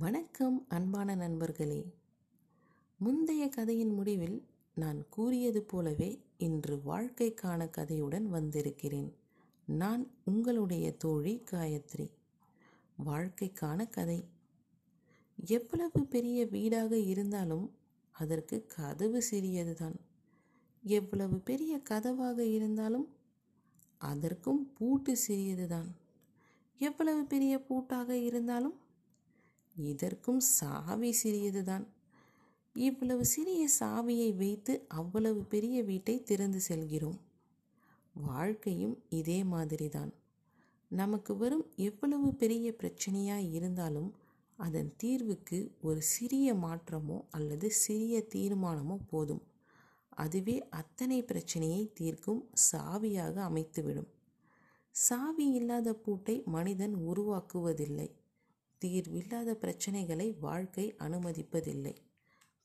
வணக்கம் அன்பான நண்பர்களே. முந்தைய கதையின் முடிவில் நான் கூறியது போலவே இன்று வாழ்க்கைக்கான கதையுடன் வந்திருக்கிறேன். நான் உங்களுடைய தோழி காயத்ரி. வாழ்க்கைக்கான கதை. எவ்வளவு பெரிய வீடாக இருந்தாலும் அதற்கு கதவு சிறியதுதான். எவ்வளவு பெரிய கதவாக இருந்தாலும் அதற்கும் பூட்டு சிறியதுதான். எவ்வளவு பெரிய பூட்டாக இருந்தாலும் இதற்கும் சாவி சிறியதுதான். இவ்வளவு சிறிய சாவியை வைத்து அவ்வளவு பெரிய வீட்டை திறந்து செல்கிறோம். வாழ்க்கையும் இதே மாதிரிதான். நமக்கு வரும் எவ்வளவு பெரிய பிரச்சனையாய் இருந்தாலும் அதன் தீர்வுக்கு ஒரு சிறிய மாற்றமோ அல்லது சிறிய தீர்மானமோ போதும். அதுவே அத்தனை பிரச்சனையை தீர்க்கும் சாவியாக அமைத்துவிடும். சாவி இல்லாத பூட்டை மனிதன் உருவாக்குவதில்லை. தீர்வில்லாத பிரச்சனைகளை வாழ்க்கை அனுமதிப்பதில்லை.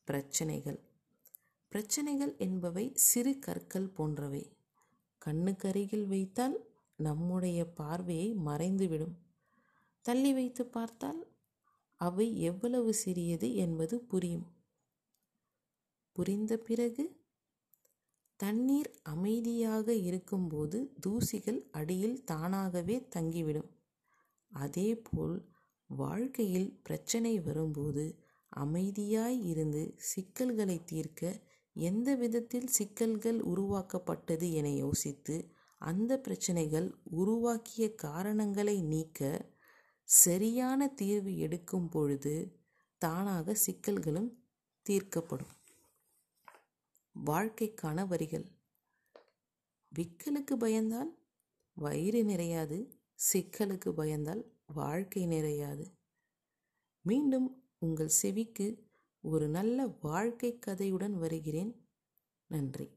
பிரச்சனைகள். பிரச்சனைகள் என்பவை சிறு கற்கள் போன்றவை. கண்ணுக்கருகில் வைத்தால் நம்முடைய பார்வையை மறைந்துவிடும். தள்ளி வைத்து பார்த்தால் அவை எவ்வளவு சிறியது என்பது புரியும். புரிந்த பிறகு தண்ணீர் அமைதியாக இருக்கும்போது தூசிகள் அடியில் தானாகவே தங்கிவிடும். அதேபோல் வாழ்க்கையில் பிரச்சனை வரும்போது அமைதியாய் இருந்து சிக்கல்களை தீர்க்க எந்த விதத்தில் சிக்கல்கள் உருவாக்கப்பட்டது என யோசித்து அந்த பிரச்சனைகள் உருவாக்கிய காரணங்களை நீக்க சரியான தீர்வு எடுக்கும் பொழுது தானாக சிக்கல்களும் தீர்க்கப்படும். வாழ்க்கைக்கான வரிகள். விக்கலுக்கு பயந்தால் வயிறு நிறையாது சிக்கலுக்கு பயந்தால் வாழ்க்கை நிறையாது. மீண்டும் உங்கள் செவிக்கு ஒரு நல்ல வாழ்க்கை கதையுடன் வருகிறேன். நன்றி.